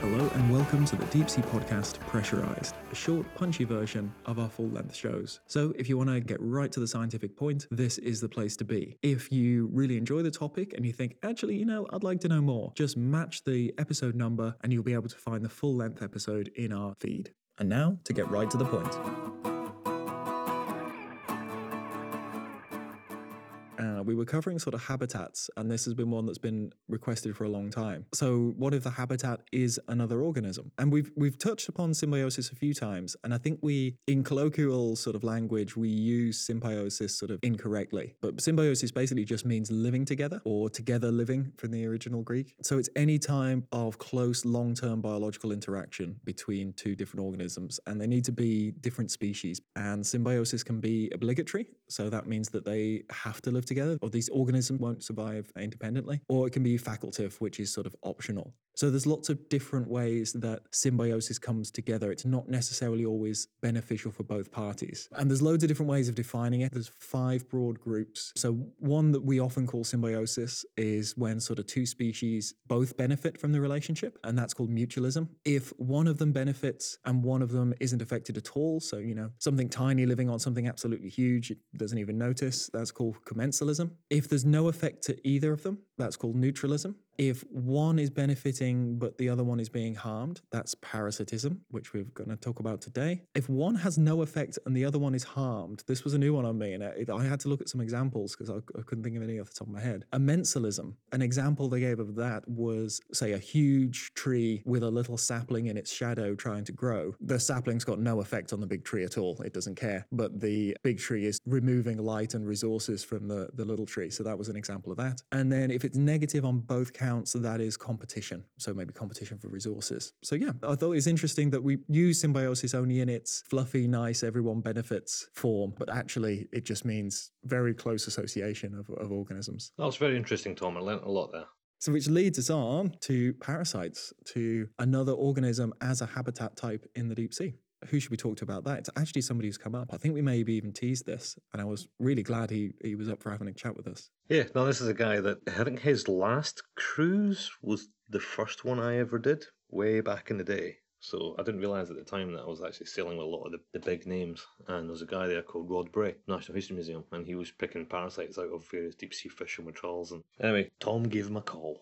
Hello and welcome to the Deep Sea Podcast Pressurized, a short, punchy version of our full length shows. So, if you want to get right to the scientific point, this is the place to be. If you really enjoy the topic and you think, actually, you know, I'd like to know more, just match the episode number and you'll be able to find the full length episode in our feed. And now, to get right to the point. Uh, we were covering sort of habitats, and this has been one that's been requested for a long time. So, what if the habitat is another organism? And we've we've touched upon symbiosis a few times, and I think we, in colloquial sort of language, we use symbiosis sort of incorrectly. But symbiosis basically just means living together or together living from the original Greek. So it's any time of close, long-term biological interaction between two different organisms, and they need to be different species. And symbiosis can be obligatory, so that means that they have to live together, or these organisms won't survive independently, or it can be facultative, which is sort of optional. So there's lots of different ways that symbiosis comes together. It's not necessarily always beneficial for both parties. And there's loads of different ways of defining it. There's five broad groups. So one that we often call symbiosis is when sort of two species both benefit from the relationship, and that's called mutualism. If one of them benefits and one of them isn't affected at all, so you know, something tiny living on something absolutely huge, it doesn't even notice, that's called commensalism. If there's no effect to either of them, that's called neutralism. If one is benefiting but the other one is being harmed, that's parasitism, which we're going to talk about today. If one has no effect and the other one is harmed, this was a new one on me, and it, I had to look at some examples because I, I couldn't think of any off the top of my head. Amensalism, an example they gave of that was, say, a huge tree with a little sapling in its shadow trying to grow. The sapling's got no effect on the big tree at all, it doesn't care, but the big tree is removing light and resources from the, the little tree. So that was an example of that. And then if it's negative on both counts, that is competition. So maybe competition for resources. So yeah, I thought it was interesting that we use symbiosis only in its fluffy, nice, everyone benefits form, but actually it just means very close association of, of organisms. That was very interesting, Thom. I learnt a lot there. So, which leads us on to parasites, to another organism as a habitat type in the deep sea. Who should we talk to about that? It's actually somebody who's come up. I think we maybe even teased this, and I was really glad he, he was up for having a chat with us. Yeah, no, this is a guy that I think his last cruise was the first one I ever did way back in the day. So I didn't realise at the time that I was actually sailing with a lot of the, the big names. And there was a guy there called Rod Bray, National History Museum, and he was picking parasites out of various deep sea fish and withdrawals. And anyway, Thom gave him a call.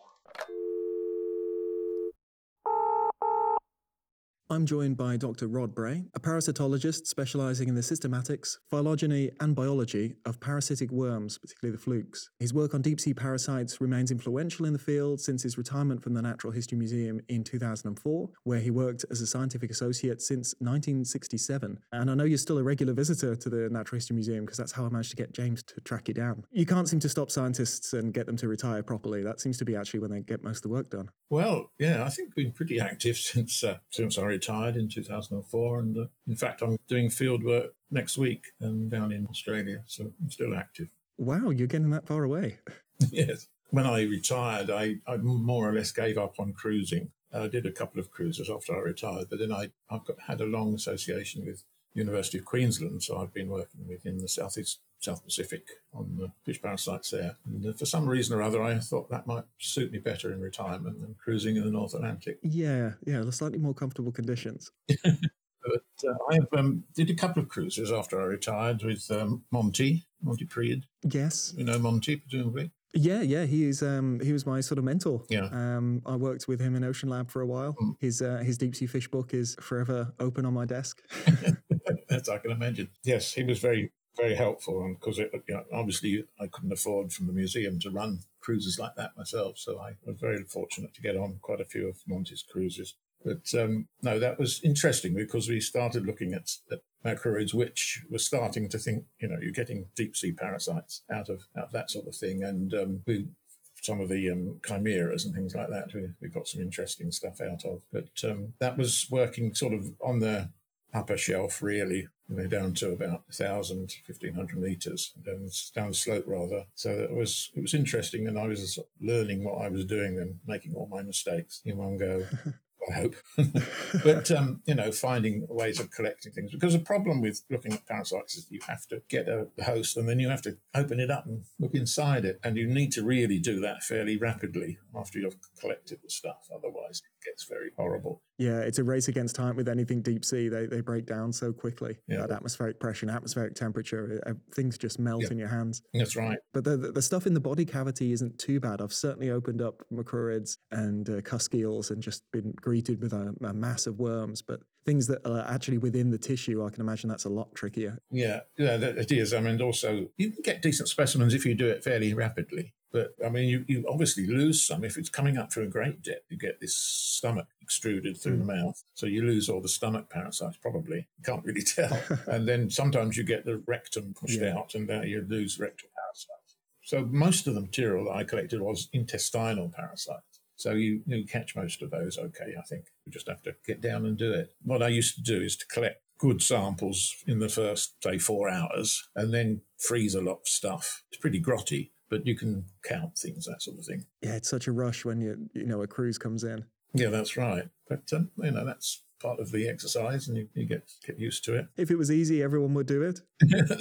I'm joined by Dr. Rod Bray, a parasitologist specializing in the systematics, phylogeny, and biology of parasitic worms, particularly the flukes. His work on deep sea parasites remains influential in the field since his retirement from the Natural History Museum in 2004, where he worked as a scientific associate since 1967. And I know you're still a regular visitor to the Natural History Museum because that's how I managed to get James to track you down. You can't seem to stop scientists and get them to retire properly. That seems to be actually when they get most of the work done. Well, yeah, I think we've been pretty active since uh, since I retired in 2004, and uh, in fact, I'm doing field work next week um, down in Australia, so I'm still active. Wow, you're getting that far away. yes. When I retired, I, I more or less gave up on cruising. I did a couple of cruises after I retired, but then I I've got, had a long association with University of Queensland, so I've been working within the southeast South Pacific on the fish parasites there. And uh, for some reason or other, I thought that might suit me better in retirement than cruising in the North Atlantic. Yeah, yeah, the slightly more comfortable conditions. But uh, I have, um, did a couple of cruises after I retired with um, Monty, Monty Priede. Yes. You know Monty, presumably. Yeah, yeah, he is. Um, he was my sort of mentor. Yeah. Um, I worked with him in Ocean Lab for a while. Mm. His uh, his deep sea fish book is forever open on my desk. As I can imagine. Yes, he was very, very helpful. And because you know, obviously I couldn't afford from the museum to run cruises like that myself. So I was very fortunate to get on quite a few of Monty's cruises. But um, no, that was interesting because we started looking at, at macrurids, which was starting to think, you know, you're getting deep sea parasites out of, out of that sort of thing. And um, we, some of the um, chimeras and things like that, we, we got some interesting stuff out of. But um, that was working sort of on the upper shelf, really, you know, down to about 1,000, 1,500 meters, down, down the slope rather. So it was it was interesting, and I was learning what I was doing and making all my mistakes in one go. I hope. but, um, you know, finding ways of collecting things. Because the problem with looking at parasites is you have to get a host and then you have to open it up and look inside it. And you need to really do that fairly rapidly after you've collected the stuff. Otherwise, gets very horrible. Yeah, it's a race against time with anything deep sea. They, they break down so quickly Yeah. at atmospheric pressure and atmospheric temperature. uh, Things just melt Yeah. in your hands. That's right. But the, the the stuff in the body cavity isn't too bad. I've certainly opened up macrurids and uh, and just been greeted with a, a mass of worms. But things that are actually within the tissue, I can imagine that's a lot trickier. Yeah, yeah, it is. I mean, also, you can get decent specimens if you do it fairly rapidly. But I mean, you, you obviously lose some if it's coming up through a great depth. You get this stomach extruded through the mouth, so you lose all the stomach parasites. Probably you can't really tell. and then sometimes you get the rectum pushed Yeah. out, and uh, you lose rectal parasites. So most of the material that I collected was intestinal parasites. So you, you catch most of those okay, I think. You just have to get down and do it. What I used to do is to collect good samples in the first, say, four hours and then freeze a lot of stuff. It's pretty grotty, but you can count things, that sort of thing. Yeah, it's such a rush when you you know a cruise comes in. Yeah, that's right. But, um, you know, that's part of the exercise and you, you get, get used to it. If it was easy, everyone would do it.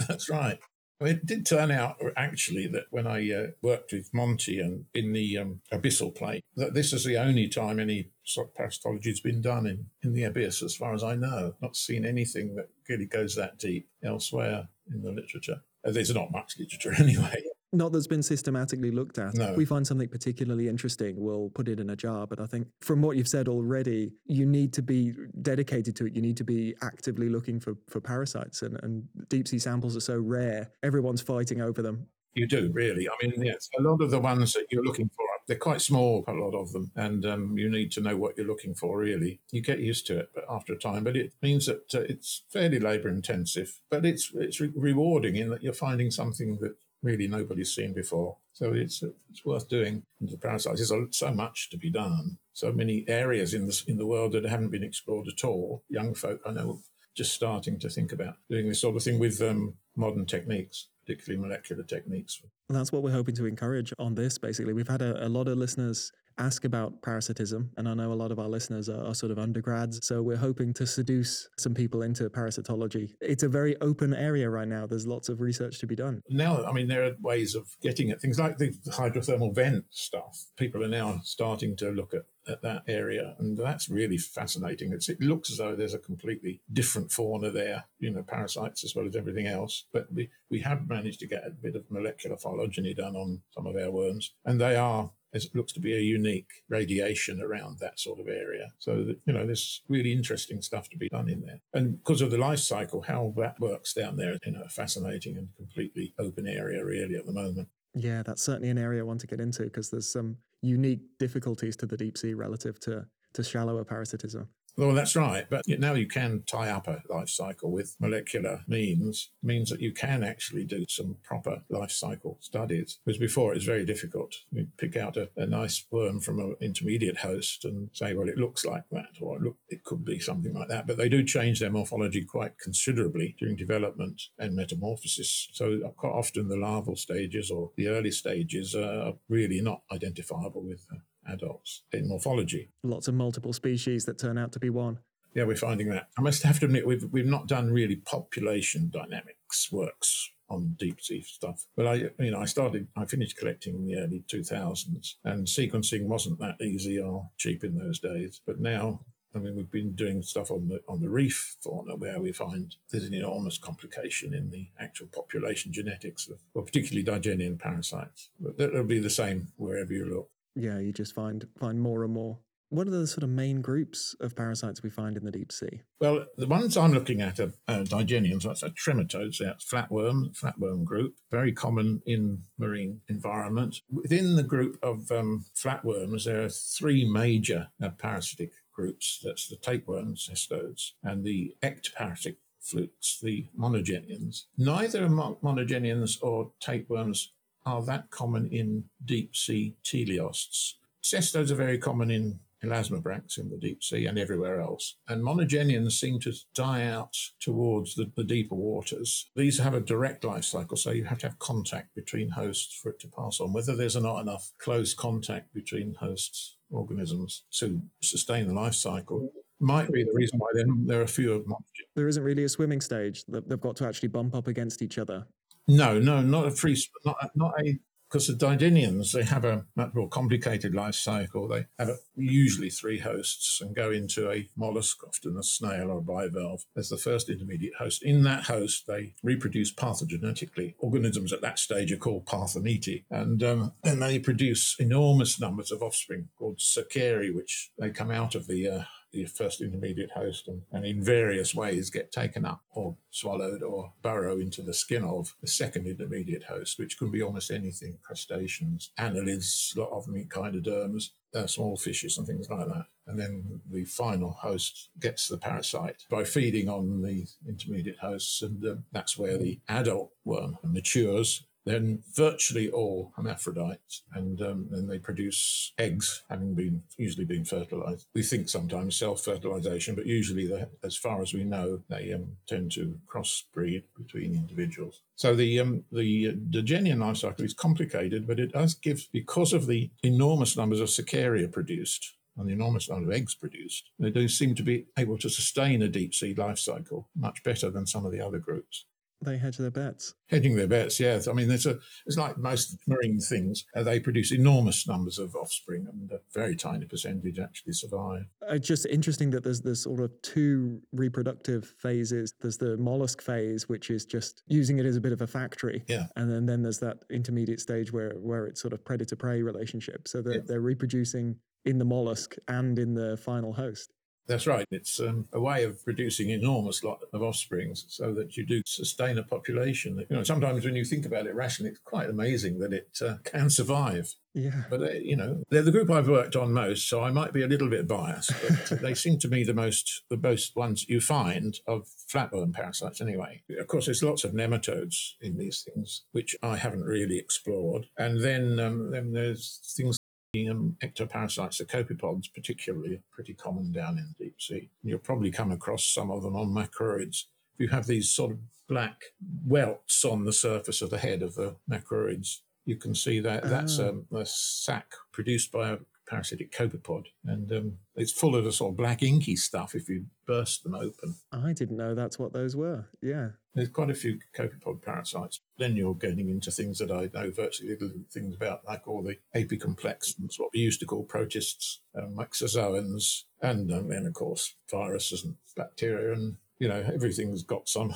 That's right. Well, It did turn out actually that when I uh, worked with Monty and in the um, abyssal plain, that this is the only time any sort of parasitology has been done in, in the abyss, as far as I know. Not seen anything that really goes that deep elsewhere in the literature. Uh, There's not much literature anyway. Not that's been systematically looked at. No. We find something particularly interesting, we'll put it in a jar. But I think from what you've said already, you need to be dedicated to it. You need to be actively looking for, for parasites. And, and deep sea samples are so rare, everyone's fighting over them. You do, really. I mean, yes, a lot of the ones that you're looking for, they're quite small, a lot of them, and um, you need to know what you're looking for, really. You get used to it but after a time, but it means that uh, it's fairly labour intensive, but it's, it's re- rewarding in that you're finding something that really nobody's seen before. So it's, it's worth doing. The parasites, there's so much to be done, so many areas in the, in the world that haven't been explored at all. Young folk, I know, just starting to think about doing this sort of thing with um, modern techniques, particularly molecular techniques. That's what we're hoping to encourage on this, basically. We've had a, a lot of listeners ask about parasitism, and I know a lot of our listeners are, are sort of undergrads. So we're hoping to seduce some people into parasitology. It's a very open area right now. There's lots of research to be done. Now, I mean, there are ways of getting at things like the hydrothermal vent stuff. People are now starting to look at, at that area, and that's really fascinating. It's, it looks as though there's a completely different fauna there, you know, parasites as well as everything else. But we, we have managed to get a bit of molecular phylogeny done on some of our worms, and they are it looks to be a unique radiation around that sort of area. So that you know, there's really interesting stuff to be done in there. And because of the life cycle, how that works down there, know, a fascinating and completely open area really at the moment. Yeah, that's certainly an area I want to get into because there's some unique difficulties to the deep sea relative to, to shallower parasitism. Well, that's right. But now you can tie up a life cycle with molecular means, means that you can actually do some proper life cycle studies. Because before it was very difficult. You pick out a, a nice worm from an intermediate host and say, well, it looks like that, or look, it could be something like that. But they do change their morphology quite considerably during development and metamorphosis. So quite often the larval stages or the early stages are really not identifiable with uh, adults in morphology. Lots of multiple species that turn out to be one. Yeah, we're finding that. I must have to admit, we've we've not done really population dynamics works on deep sea stuff. But I, you know, I started, I finished collecting in the early 2000s, and sequencing wasn't that easy or cheap in those days. But now, I mean, we've been doing stuff on the on the reef fauna where we find there's an enormous complication in the actual population genetics of, well, particularly Digenean parasites. But that'll be the same wherever you look. Yeah, you just find find more and more. What are the sort of main groups of parasites we find in the deep sea? Well, the ones I'm looking at are uh, digeneans, that's a trematodes, that's flatworm, flatworm group, very common in marine environments. Within the group of um, flatworms, there are three major uh, parasitic groups. That's the tapeworms, cestodes, and the ectoparasitic flukes, the monogeneans. Neither monogeneans or tapeworms are that common in deep sea teleosts. Cestodes are very common in elasmobranchs in the deep sea and everywhere else. And monogeneans seem to die out towards the, the deeper waters. These have a direct life cycle, so you have to have contact between hosts for it to pass on. Whether there's not enough close contact between hosts organisms to sustain the life cycle might be the reason why then there are fewer monogeneans. There isn't really a swimming stage. They- They've got to actually bump up against each other. No, no, not a free, not not a because the Digeneans they have a much more complicated life cycle. They have a, usually three hosts and go into a mollusk, often a snail or a bivalve, as the first intermediate host. In that host, they reproduce parthenogenetically. Organisms at that stage are called parthenitae, and um, they produce enormous numbers of offspring called cercari, which they come out of the uh, the first intermediate host and, and in various ways get taken up or swallowed or burrow into the skin of the second intermediate host, which can be almost anything crustaceans, annelids, a lot of them echinoderms, uh, small fishes, and things like that. And then the final host gets the parasite by feeding on the intermediate hosts, and um, that's where the adult worm matures then virtually all hermaphrodites, and um, then they produce eggs, having been usually been fertilized. We think sometimes self-fertilization, but usually, as far as we know, they um, tend to crossbreed between individuals. So the um, the Digenean life cycle is complicated, but it does give because of the enormous numbers of cercaria produced and the enormous number of eggs produced, they do seem to be able to sustain a deep sea life cycle much better than some of the other groups They hedge their bets. hedging their bets. Yes, I mean, there's a it's like most marine things. Uh, they produce enormous numbers of offspring, and a very tiny percentage actually survive. It's just interesting that there's there's sort of two reproductive phases. There's the mollusk phase, which is just using it as a bit of a factory. Yeah. And then, then there's that intermediate stage where where it's sort of predator prey relationship. So they're, Yeah. they're reproducing in the mollusk and in the final host. That's right. It's um, a way of producing enormous lot of offsprings, so that you do sustain a population. You know, sometimes when you think about it rationally, it's quite amazing that it uh, can survive. Yeah. But uh, you know, they're the group I've worked on most, so I might be a little bit biased. But they seem to me the most the most ones you find of flatworm parasites. Anyway, of course, there's lots of nematodes in these things, which I haven't really explored. And then um, then there's things. Um, ectoparasites, the copepods, particularly, are pretty common down in the deep sea. You'll probably come across some of them on macrurids. If you have these sort of black welts on the surface of the head of the macrurids, you can see that that's Ah. um, a sac produced by a parasitic copepod, and um, it's full of the sort of black inky stuff if you burst them open. I didn't know that's what those were. Yeah. There's quite a few copepod parasites. Then you're getting into things that I know virtually little things about, like all the apicomplexans, what we used to call protists, um, myxozoans, and um, then, of course, viruses and bacteria. And, you know, everything's got some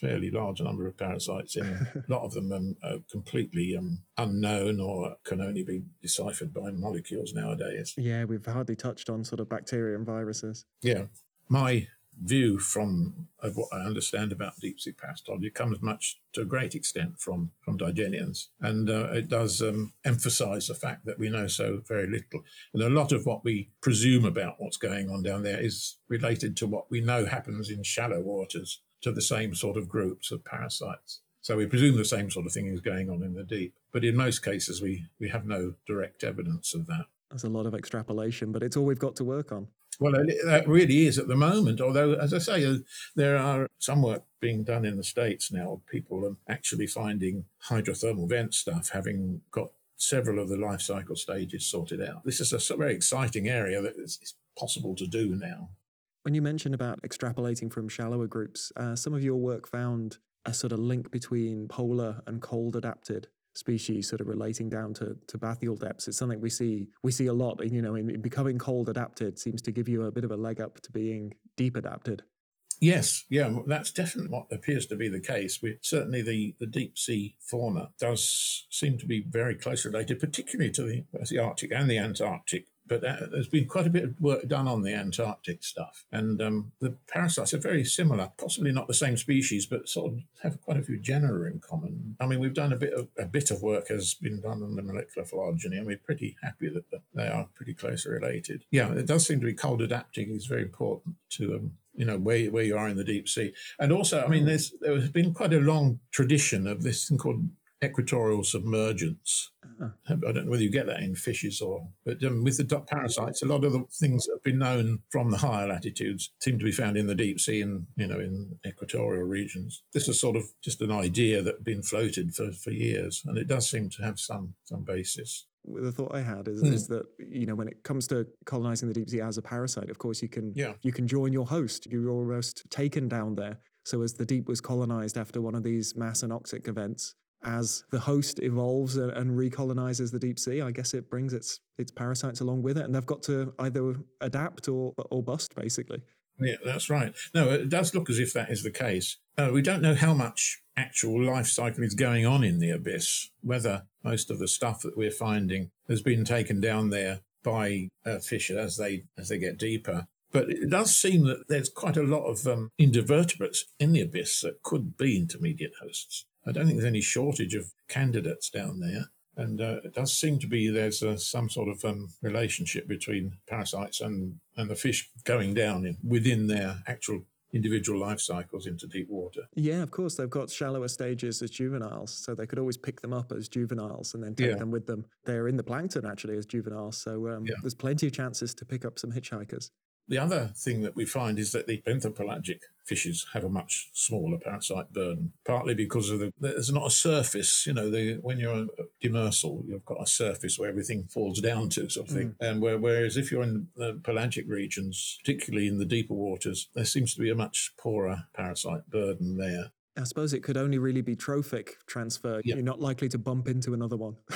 fairly large number of parasites in. A lot of them um, are completely um, unknown or can only be deciphered by molecules nowadays. Yeah, we've hardly touched on sort of bacteria and viruses. Yeah. My view from of what I understand about deep sea parasitology comes much to a great extent from from Digeneans, and uh, it does um, emphasise the fact that we know so very little, and a lot of what we presume about what's going on down there is related to what we know happens in shallow waters to the same sort of groups of parasites. So we presume the same sort of thing is going on in the deep, but in most cases we we have no direct evidence of that. There's a lot of extrapolation, but it's all we've got to work on. Well, that really is at the moment. Although, as I say, uh, there are some work being done in the states now. People are actually finding hydrothermal vent stuff, having got several of the life cycle stages sorted out. This is a very exciting area that is possible to do now. When you mentioned about extrapolating from shallower groups, uh, some of your work found a sort of link between polar and cold adapted species sort of relating down to, to bathyal depths. It's something we see we see a lot. You know, in, in becoming cold adapted seems to give you a bit of a leg up to being deep adapted. Yes, yeah, that's definitely what appears to be the case. We certainly the, the deep sea fauna does seem to be very close related, particularly to the, the Arctic and the Antarctic. But there's been quite a bit of work done on the Antarctic stuff, and um, the parasites are very similar. Possibly not the same species, but sort of have quite a few genera in common. I mean, we've done a bit of a bit of work has been done on the molecular phylogeny, and we're pretty happy that that they are pretty closely related. Yeah, it does seem to be cold adapting is very important to um, you know where where you are in the deep sea, and also I mean there's there has been quite a long tradition of this thing called equatorial submergence. Ah. I don't know whether you get that in fishes or, but um, with the duck parasites, a lot of the things that have been known from the higher latitudes seem to be found in the deep sea and you know in equatorial regions. This is sort of just an idea that had been floated for, for years, and it does seem to have some some basis. the thought I had is, Hmm. is that you know when it comes to colonizing the deep sea as a parasite, of course you can Yeah. you can join your host. You're almost taken down there. So as the deep was colonized after one of these mass anoxic events, as the host evolves and, and recolonizes the deep sea, I guess it brings its its parasites along with it, and they've got to either adapt or or bust basically. Yeah, that's right. No, it does look as if that is the case. Uh, we don't know how much actual life cycle is going on in the abyss, whether most of the stuff that we're finding has been taken down there by uh, fish as they as they get deeper. But it does seem that there's quite a lot of um, invertebrates in the abyss that could be intermediate hosts. I don't think there's any shortage of candidates down there. And uh, it does seem to be there's uh, some sort of um, relationship between parasites and, and the fish going down in, within their actual individual life cycles into deep water. Yeah, of course they've got shallower stages as juveniles, so they could always pick them up as juveniles and then take Yeah. them with them. They're in the plankton actually as juveniles, so um, Yeah. there's plenty of chances to pick up some hitchhikers. The other thing that we find is that the benthopelagic fishes have a much smaller parasite burden, partly because of the there's not a surface. You know, the, when you're a demersal, you've got a surface where everything falls down to, sort of thing. Mm. And where, whereas if you're in the pelagic regions, particularly in the deeper waters, there seems to be a much poorer parasite burden there. I suppose it could only really be trophic transfer. Yeah. You're not likely to bump into another one.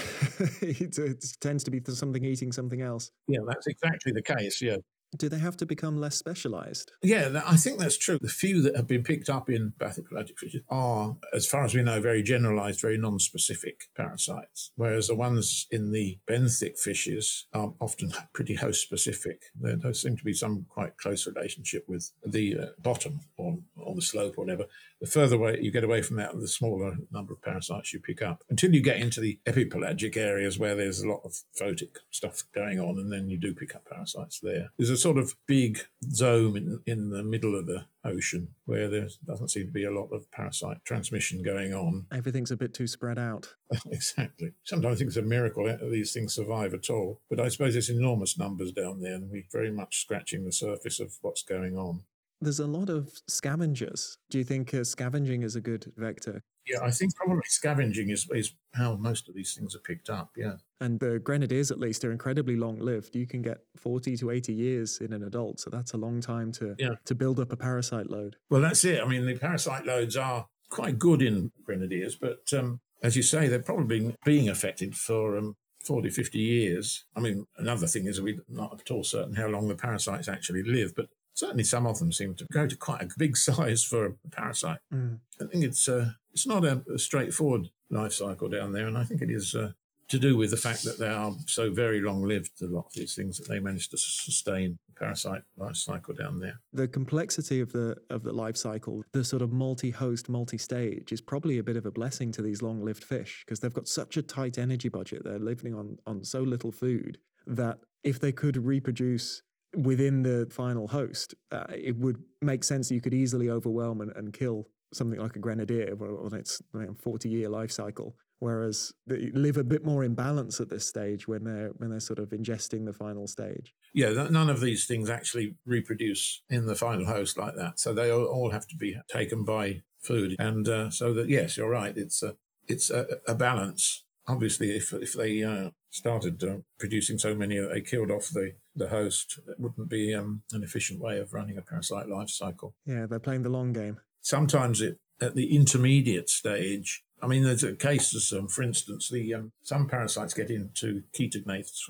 it, uh, it tends to be something eating something else. Yeah, that's exactly the case. Yeah. Do they have to become less specialized? Yeah, I think that's true. The few that have been picked up in bathypelagic fishes are, as far as we know, very generalized, very non-specific parasites, whereas the ones in the benthic fishes are often pretty host-specific. There does seem to be some quite close relationship with the uh, bottom or, or the slope or whatever. The further away you get away from that, the smaller number of parasites you pick up. Until you get into the epipelagic areas where there's a lot of photic stuff going on, and then you do pick up parasites there. There's a sort of big zone in, in the middle of the ocean where there doesn't seem to be a lot of parasite transmission going on. Everything's a bit too spread out. exactly. Sometimes I think it's a miracle that these things survive at all. But I suppose it's enormous numbers down there, and we're very much scratching the surface of what's going on. There's a lot of scavengers. Do you think uh, scavenging is a good vector? Yeah, I think probably scavenging is, is how most of these things are picked up. Yeah. And the grenadiers, at least, are incredibly long lived. You can get 40 to 80 years in an adult. So that's a long time to, Yeah. to build up a parasite load. Well, that's it. I mean, the parasite loads are quite good in grenadiers, but um, as you say, they're probably been being affected for um, 40, 50 years. I mean, another thing is we're not at all certain how long the parasites actually live, but certainly some of them seem to go to quite a big size for a parasite. Mm. I think it's uh, it's not a, a straightforward life cycle down there, and I think it is uh, to do with the fact that they are so very long lived. A lot of these things that they manage to sustain the parasite life cycle down there. The complexity of the of the life cycle, the sort of multi-host, multi-stage, is probably a bit of a blessing to these long-lived fish because they've got such a tight energy budget. They're living on on so little food that if they could reproduce within the final host, uh, it would make sense. You could easily overwhelm and, and kill something like a grenadier on its forty-year life cycle. Whereas they live a bit more in balance at this stage when they're when they're sort of ingesting the final stage. Yeah, none of these things actually reproduce in the final host like that. So they all, all have to be taken by food, and uh, so that yes, you're right. It's a it's a, a balance. Obviously, if if they uh, started uh, producing so many they killed off the the host, it wouldn't be um, an efficient way of running a parasite life cycle. Yeah, they're playing the long game. Sometimes it at the intermediate stage. I mean, there's a cases, um, for instance, the um, some parasites get into chaetognaths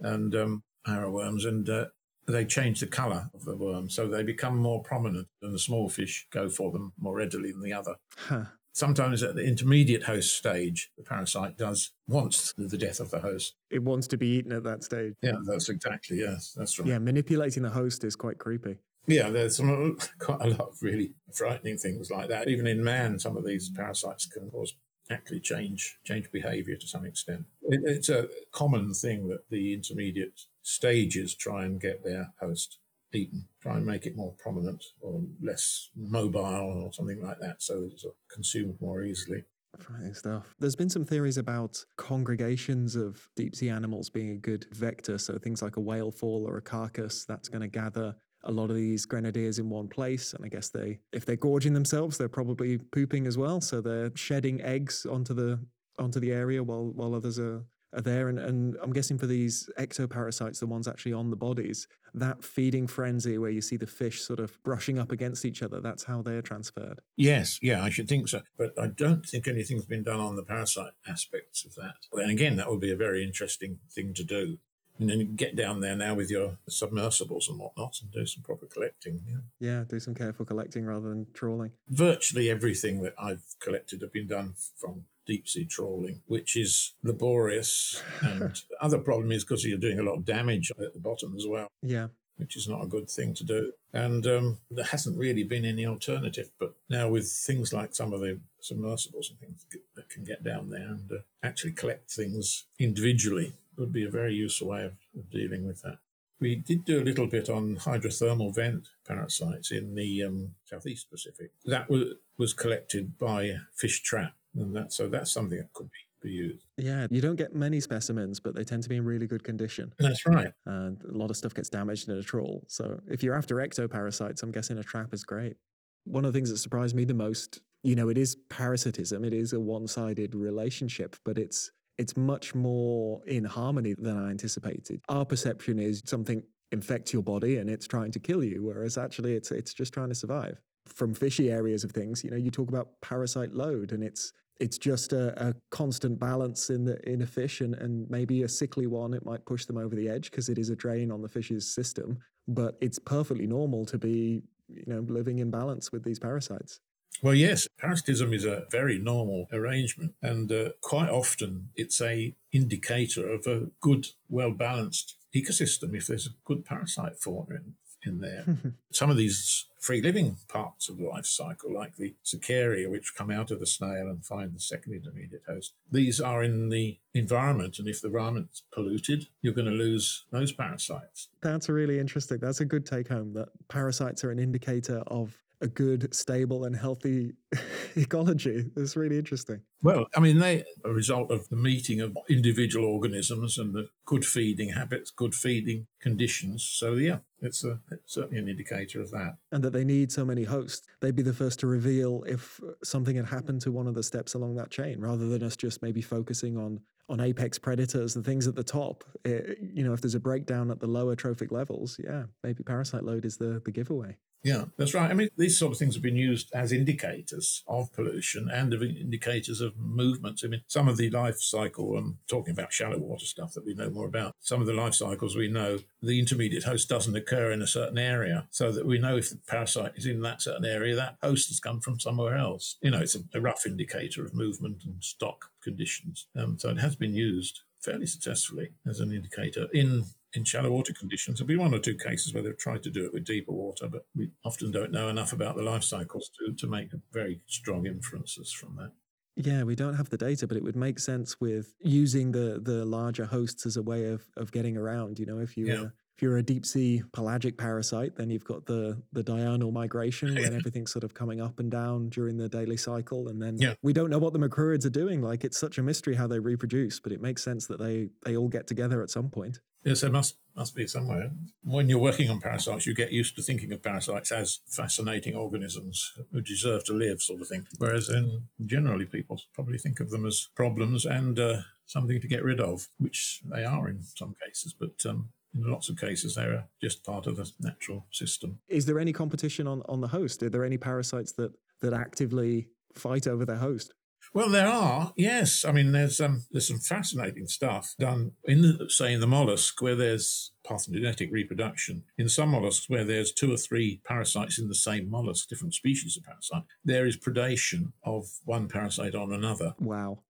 and um, arrowworms, and uh, they change the colour of the worm, so they become more prominent, and the small fish go for them more readily than the other. Huh. Sometimes at the intermediate host stage, the parasite does wants the death of the host. It wants to be eaten at that stage. Yeah, that's exactly yes, that's right. Yeah, manipulating the host is quite creepy. Yeah, there's some quite a lot of really frightening things like that. Even in man, some of these parasites can cause actually change change behaviour to some extent. It, it's a common thing that the intermediate stages try and get their host eaten, try and make it more prominent or less mobile or something like that, so it's consumed more easily. Fascinating stuff. There's been some theories about congregations of deep sea animals being a good vector. So things like a whale fall or a carcass that's going to gather a lot of these grenadiers in one place. And I guess they, if they're gorging themselves, they're probably pooping as well. So they're shedding eggs onto the onto the area while while others are are there. And, and I'm guessing for these ectoparasites, the ones actually on the bodies, that feeding frenzy where you see the fish sort of brushing up against each other, that's how they're transferred. Yes, yeah, I should think so. But I don't think anything's been done on the parasite aspects of that. And again, that would be a very interesting thing to do. And then you can get down there now with your submersibles and whatnot and do some proper collecting. Yeah. Yeah, do some careful collecting rather than trawling. Virtually everything that I've collected have been done from deep sea trawling, which is laborious. And the other problem is because you're doing a lot of damage at the bottom as well, Yeah. which is not a good thing to do. And um, there hasn't really been any alternative. But now with things like some of the submersibles and things that can get down there and uh, actually collect things individually would be a very useful way of, of dealing with that. We did do a little bit on hydrothermal vent parasites in the um, southeast Pacific. That was was collected by Fish Trap, and that so that's something that could be, be used. Yeah. You don't get many specimens, but they tend to be in really good condition. That's right. And a lot of stuff gets damaged in a trawl. So if you're after ectoparasites, I'm guessing a trap is great. One of the things that surprised me the most, you know, it is parasitism. It is a one-sided relationship, but it's it's much more in harmony than I anticipated. Our perception is something infects your body and it's trying to kill you, whereas actually it's it's just trying to survive. From fishy areas of things, you know, you talk about parasite load and it's it's just a, a constant balance in the in a fish and, and maybe a sickly one it might push them over the edge because it is a drain on the fish's system but it's perfectly normal to be you know living in balance with these parasites Well, yes, parasitism is a very normal arrangement, and uh, quite often it's a indicator of a good, well balanced ecosystem. If there's a good parasite fauna in, in there, some of these free living parts of the life cycle, like the Cercaria, which come out of the snail and find the second intermediate host, these are in the environment, and if the environment's polluted, you're going to lose those parasites. that's really interesting that's a good take home that parasites are an indicator of a good stable and healthy ecology it's really interesting Well, I mean, they are a result of the meeting of individual organisms and the good feeding habits, good feeding conditions. So, yeah, it's, a, it's certainly an indicator of that. and that they need so many hosts they'd be the first to reveal if something had happened to one of the steps along that chain rather than us just maybe focusing on on apex predators the things at the top Eh, you know if there's a breakdown at the lower trophic levels yeah maybe parasite load is the the giveaway Yeah, that's right. I mean, these sort of things have been used as indicators of pollution and of indicators of movements. I mean, some of the life cycle, I'm talking about shallow water stuff that we know more about. Some of the life cycles we know the intermediate host doesn't occur in a certain area, so that we know if the parasite is in that certain area, that host has come from somewhere else. You know, it's a, a rough indicator of movement and stock conditions. Um, so it has been used fairly successfully as an indicator in in shallow water conditions. There'll be one or two cases where they've tried to do it with deeper water, but we often don't know enough about the life cycles to, to make very strong inferences from that. Yeah, we don't have the data, but it would make sense with using the the larger hosts as a way of of getting around. You know, if you Yeah. if you're a deep sea pelagic parasite, then you've got the the diurnal migration when everything's sort of coming up and down during the daily cycle, and then Yeah. we don't know what the macrurids are doing. Like it's such a mystery how they reproduce, but it makes sense that they they all get together at some point. Yes, there must must be somewhere. When you're working on parasites, you get used to thinking of parasites as fascinating organisms who deserve to live, sort of thing. Whereas then generally people probably think of them as problems and uh, something to get rid of, which they are in some cases, but um, in lots of cases they're just part of the natural system. Is there any competition on on the host? Are there any parasites that that actively fight over their host? Well, there are, yes. I mean, there's um, there's some fascinating stuff done in, the, say, in the mollusk where there's parthenogenetic reproduction. In some mollusks where there's two or three parasites in the same mollusk, different species of parasite, there is predation of one parasite on another. Wow.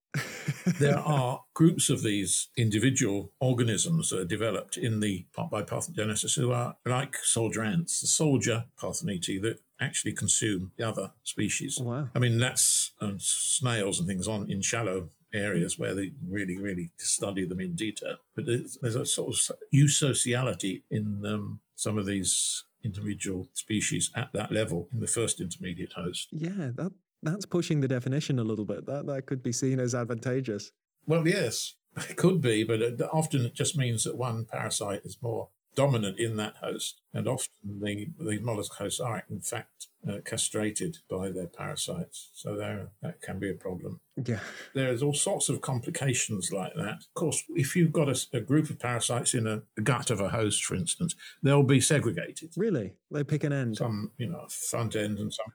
There are groups of these individual organisms that are developed in the by parthenogenesis who are like soldier ants, the soldier parthenitae that actually consume the other species. wow. I mean, that's um, snails and things on in shallow areas where they really, really study them in detail. But there's, there's a sort of eusociality in um, some of these individual species at that level in the first intermediate host. Yeah, that That's pushing the definition a little bit. That that could be seen as advantageous. Well, yes, it could be, but often it just means that one parasite is more dominant in that host, and often the, the mollusk hosts are in fact uh, castrated by their parasites, so there that can be a problem. Yeah. There's all sorts of complications like that. Of course, if you've got a, a group of parasites in a, a, gut of a host, for instance, they'll be segregated. Really, they pick an end. Some, you know, front end, and some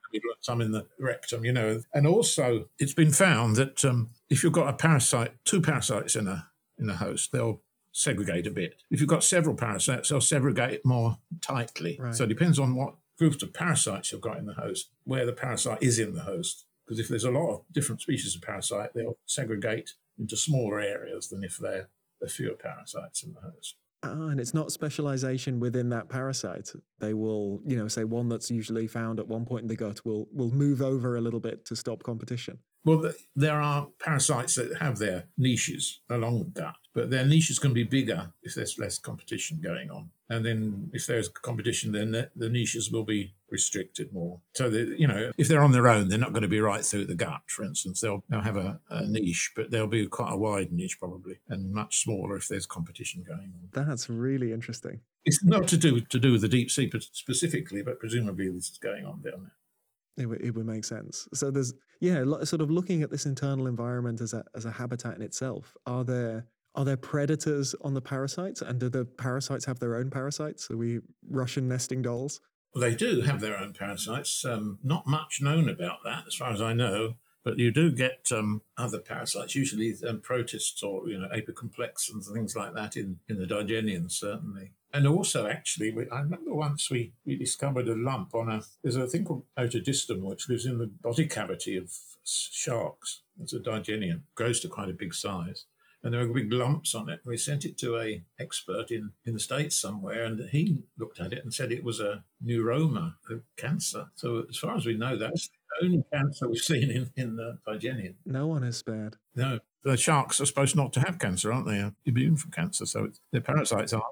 some in the rectum. You know, and also it's been found that um, if you've got a parasite, two parasites in a in a host, they'll segregate a bit. If you've got several parasites, they'll segregate more tightly. Right. So it depends on what groups of parasites you've got in the host, where the parasite is in the host. Because if there's a lot of different species of parasite, they'll segregate into smaller areas than if there are fewer parasites in the host. Ah, and it's not specialization within that parasite. They will, you know, say one that's usually found at one point in the gut will will move over a little bit to stop competition. Well, there are parasites that have their niches along the gut, but their niches can be bigger if there's less competition going on. And then if there's competition, then the, the niches will be restricted more. So, that, you know, if they're on their own, they're not going to be right through the gut, for instance. They'll, they'll have a, a niche, but they'll be quite a wide niche probably, and much smaller if there's competition going on. That's really interesting. It's not to do to do with the deep sea specifically, but presumably this is going on down there. It would, it would make sense. So there's yeah, sort of looking at this internal environment as a as a habitat in itself. Are there are there predators on the parasites, and do the parasites have their own parasites? Are we Russian nesting dolls? Well, they do have their own parasites. Um, not much known about that, as far as I know. But you do get um, other parasites, usually um, protists or you know apicomplex and things like that in, in the Digeneans, certainly. And also, actually, we, I remember once we, we discovered a lump on a, there's a thing called Otodistomum, which lives in the body cavity of sharks. It's a Digenean, grows to quite a big size. And there were big lumps on it. We sent it to a expert in, in the States somewhere, and he looked at it and said it was a neuroma, a cancer. So as far as we know, that's the only cancer we've seen in, in the Digenean. No one is spared. No. The sharks are supposed not to have cancer, aren't they? Immune from cancer, so their parasites are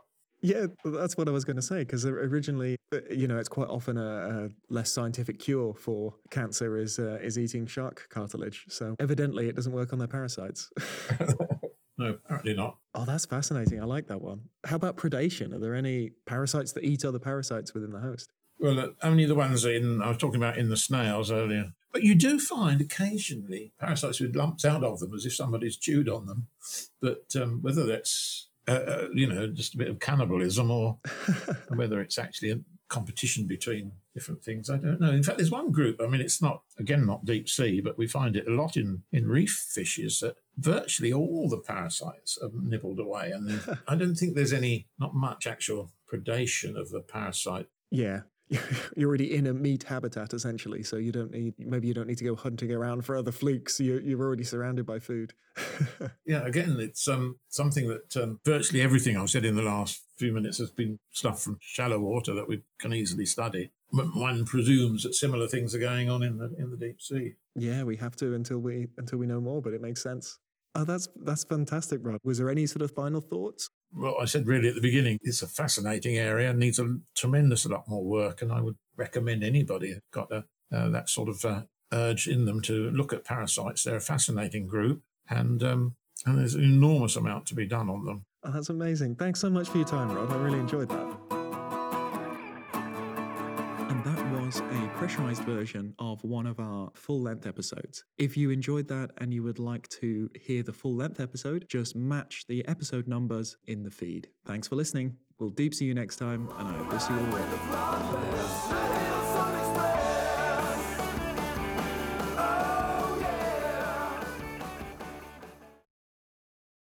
yeah, that's what I was going to say. Because originally, uh, you know, it's quite often a, a less scientific cure for cancer is uh, is eating shark cartilage. So evidently, it doesn't work on their parasites. no, apparently not. Oh, that's fascinating. I like that one. How about predation? Are there any parasites that eat other parasites within the host? Well, uh, only the ones in I was talking about in the snails earlier. But you do find occasionally parasites with lumps out of them, as if somebody's chewed on them. But um, whether that's uh, uh, you know, just a bit of cannibalism or whether it's actually a competition between different things. I don't know. In fact, there's one group, I mean, it's not, again, not deep sea, but we find it a lot in, in reef fishes that virtually all the parasites are nibbled away. And I don't think there's any, not much actual predation of the parasite. Yeah. you're already in a meat habitat essentially, so you don't need maybe you don't need to go hunting around for other flukes. You're you're already surrounded by food. yeah, again, it's um something that um, virtually everything I've said in the last few minutes has been stuff from shallow water that we can easily study. One presumes that similar things are going on in the in the deep sea. Yeah, we have to until we until we know more, but it makes sense. Oh, that's that's fantastic, Rod. Was there any sort of final thoughts? Well, I said really at the beginning, it's a fascinating area, needs a tremendous lot more work, and I would recommend anybody who's got a, uh, that sort of uh, urge in them to look at parasites. They're a fascinating group, and um, and there's an enormous amount to be done on them. Oh, that's amazing. Thanks so much for your time, Rod. I really enjoyed that pressurized version of one of our full length episodes. If you enjoyed that and you would like to hear the full length episode, just match the episode numbers in the feed. Thanks for listening. We'll deep see you next time, and I hope to see you all.